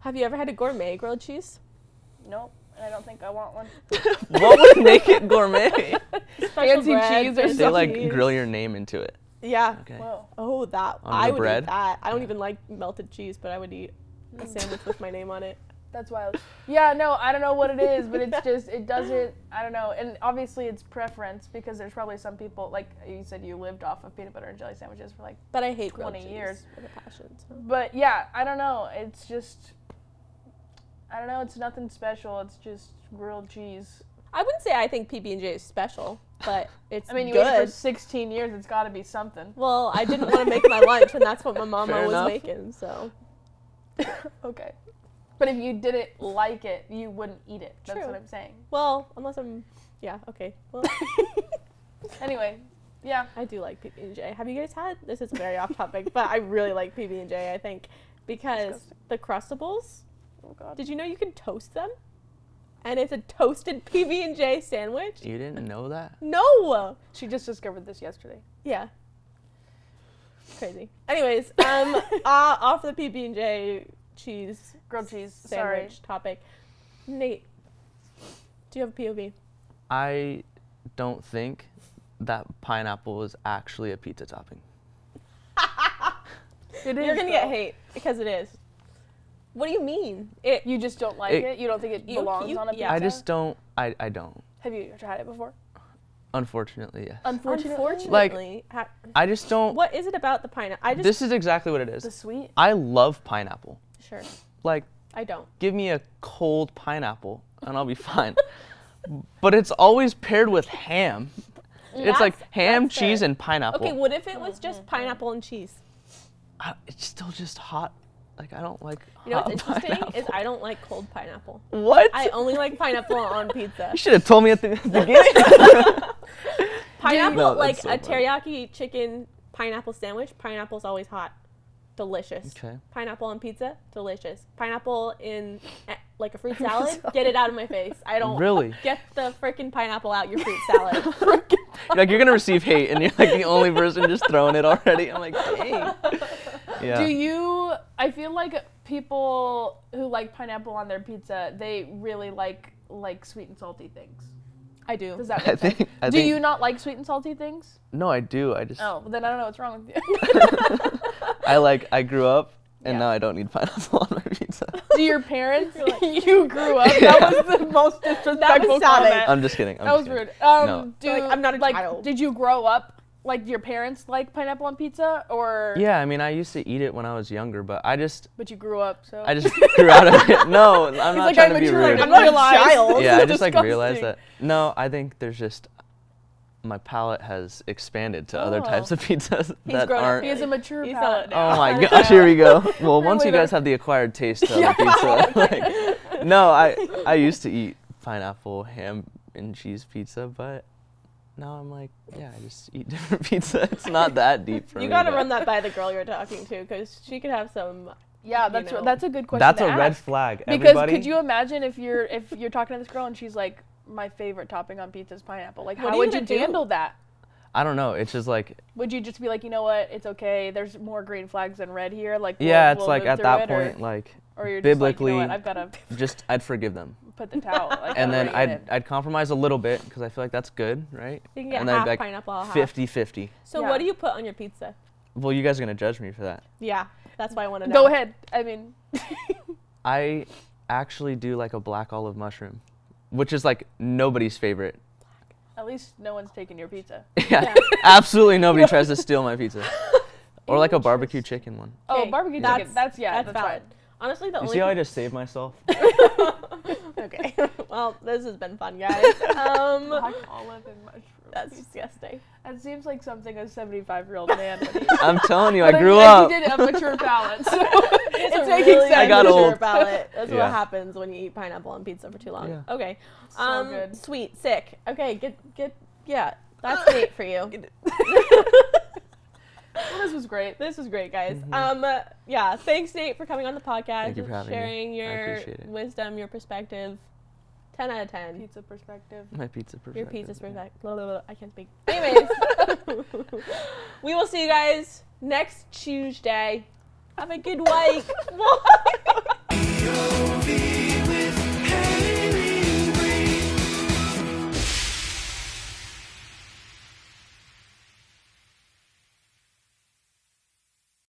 Have you ever had a gourmet grilled cheese? Nope. And I don't think I want one. what would make it gourmet? Fancy bread, cheese or fancy they like cheese. grill your name into it. Yeah. Okay. Whoa. Oh, that On I would bread? eat that. I don't Yeah. even like melted cheese, but I would eat a mm. sandwich with my name on it. That's wild. Yeah, no, I don't know what it is, but it's just, it doesn't, I don't know. And obviously it's preference because there's probably some people, like you said, you lived off of peanut butter and jelly sandwiches for like, But I hate grilled 20 cheese years. with a passion. So. but yeah, I don't know. It's just, I don't know. It's nothing special. It's just grilled cheese. I wouldn't say I think PB and J is special, but it's I mean, you ate it for 16 years. It's got to be something. Well, I didn't want to make my lunch, and that's what my mama Fair was enough. making. So okay. But if you didn't like it, you wouldn't eat it. That's True. what I'm saying. well, unless I'm, yeah, okay. Well, Anyway, yeah. I do like PB and J. Have you guys had? This is very off topic, but I really like PB and J. I think because Disgusting. the Crustables. Oh God. Did you know you can toast them? And it's a toasted PB and J sandwich. You didn't know that? No. She just discovered this yesterday. Yeah. Crazy. Anyways, um, uh, off the PB and J cheese Grilled cheese. sandwich topic. Nate, do you have a POV? I don't think that pineapple is actually a pizza topping. It You're is, gonna get hate because it is. What do you mean? It. You just don't like It- it. You don't think it You- belongs you- on a pizza. I just don't. I, I don't. Have you tried it before? Unfortunately, yes. Unfortunately. Unfortunately, ha- I just don't. what is it about the pineapple? I just This is exactly what it is. The sweet. I love pineapple. sure. Like, I don't. give me a cold pineapple and I'll be fine. but it's always paired with ham. It's like ham, that's cheese, fair. and pineapple. Okay, what if it was just pineapple and cheese? I, it's still just hot. Like I don't like. You know hot what's interesting is. I don't like cold pineapple. what? I only like pineapple on pizza. you should have told me at the beginning. Pineapple, No, like so a funny. teriyaki chicken pineapple sandwich. Pineapple's always hot. Delicious. Okay. Pineapple on pizza, delicious. Pineapple in eh, like a fruit salad, get it out of my face. I don't Really? get the freaking pineapple out your fruit salad. like you're gonna receive hate, and you're like the only person just throwing it already. I'm like, dang. Yeah. Do you? I feel like people who like pineapple on their pizza, they really like like sweet and salty things. I do. Does that I make sense? think. I Do think, you not like sweet and salty things? No, I do. I just. Oh, well, then I don't know what's wrong with you. I like. I grew up, and Yeah. now I don't need pineapple on my pizza. Do your parents? You're like- you grew up. Yeah. That was the most disrespectful savage. comment. I'm just kidding. I'm that just was kidding. rude. Um, No. do Like, I'm not a like, child. Did you grow up like your parents like pineapple on pizza, or Yeah, I mean, I used to eat it when I was younger, but I just. But you grew up, so I just grew out of it. No, I'm He's not like, trying I to be matured, rude. I I'm not a realized child. this yeah, is I just like realized disgusting. that. No, I think there's just my palate has expanded to other oh. types Oh. of pizzas that grown up. aren't. He has a mature He's palate now. Oh my gosh, here we go. Well, once you guys have the acquired taste to other pizza, like, no, I I used to eat pineapple, ham, and cheese pizza, but now I'm like, yeah, I just eat different pizza. It's not that deep for me. You gotta but run that by the girl you're talking to, because she could have some. Yeah, you that's know. that's a good question. That's to a red flag. Because Everybody, could you imagine if you're if you're talking to this girl and she's like, my favorite topping on pizza is pineapple. Like, What how are you would you gonna do? handle that? I don't know. It's just like, Would you just be like, you know what, it's okay. There's more green flags than red here. Like, we'll- yeah, it's we'll like move at through that it, or- point, like, or, you're just like, you know biblically- what, I've got to just I'd forgive them, put the towel. Like, and then I'd. I'd compromise a little bit because I feel like that's good, right? You can get and then half like pineapple, half. 50-50. So Yeah. what do you put on your pizza? Well, you guys are gonna judge me for that. Yeah, that's why I want to know. Go ahead. I mean, I actually do like a black olive mushroom, which is like nobody's favorite. at least no one's taking your pizza. yeah, absolutely nobody tries to steal my pizza. Or like a barbecue chicken one. Oh, Okay, barbecue that's- chicken. That's yeah. that's That's, valid. fine. Honestly, the You only. see how I just saved myself? okay. well, this has been fun, guys. Um, Black olive and mushroom. that's disgusting. That seems like something a 75 year old man would eat. I'm telling you, I grew and up. He did a mature palate, so It's it's a making really sense. I got immature old. palate. That's Yeah. what happens when you eat pineapple on pizza for too long. Yeah. Okay. So um, good. Sweet, sick. Okay, get get. Yeah, that's Nate for you. Well, this was great. This was great, guys. Mhm. Um, uh, yeah, thanks Nate for coming on the podcast, Thank you for having sharing I your wisdom, your perspective. Ten out of ten. Pizza perspective. My pizza perspective. Your pizza's yeah. perspective. Blah, blah, blah. I can't speak. Anyways, we will see you guys next Tuesday. Have a good week.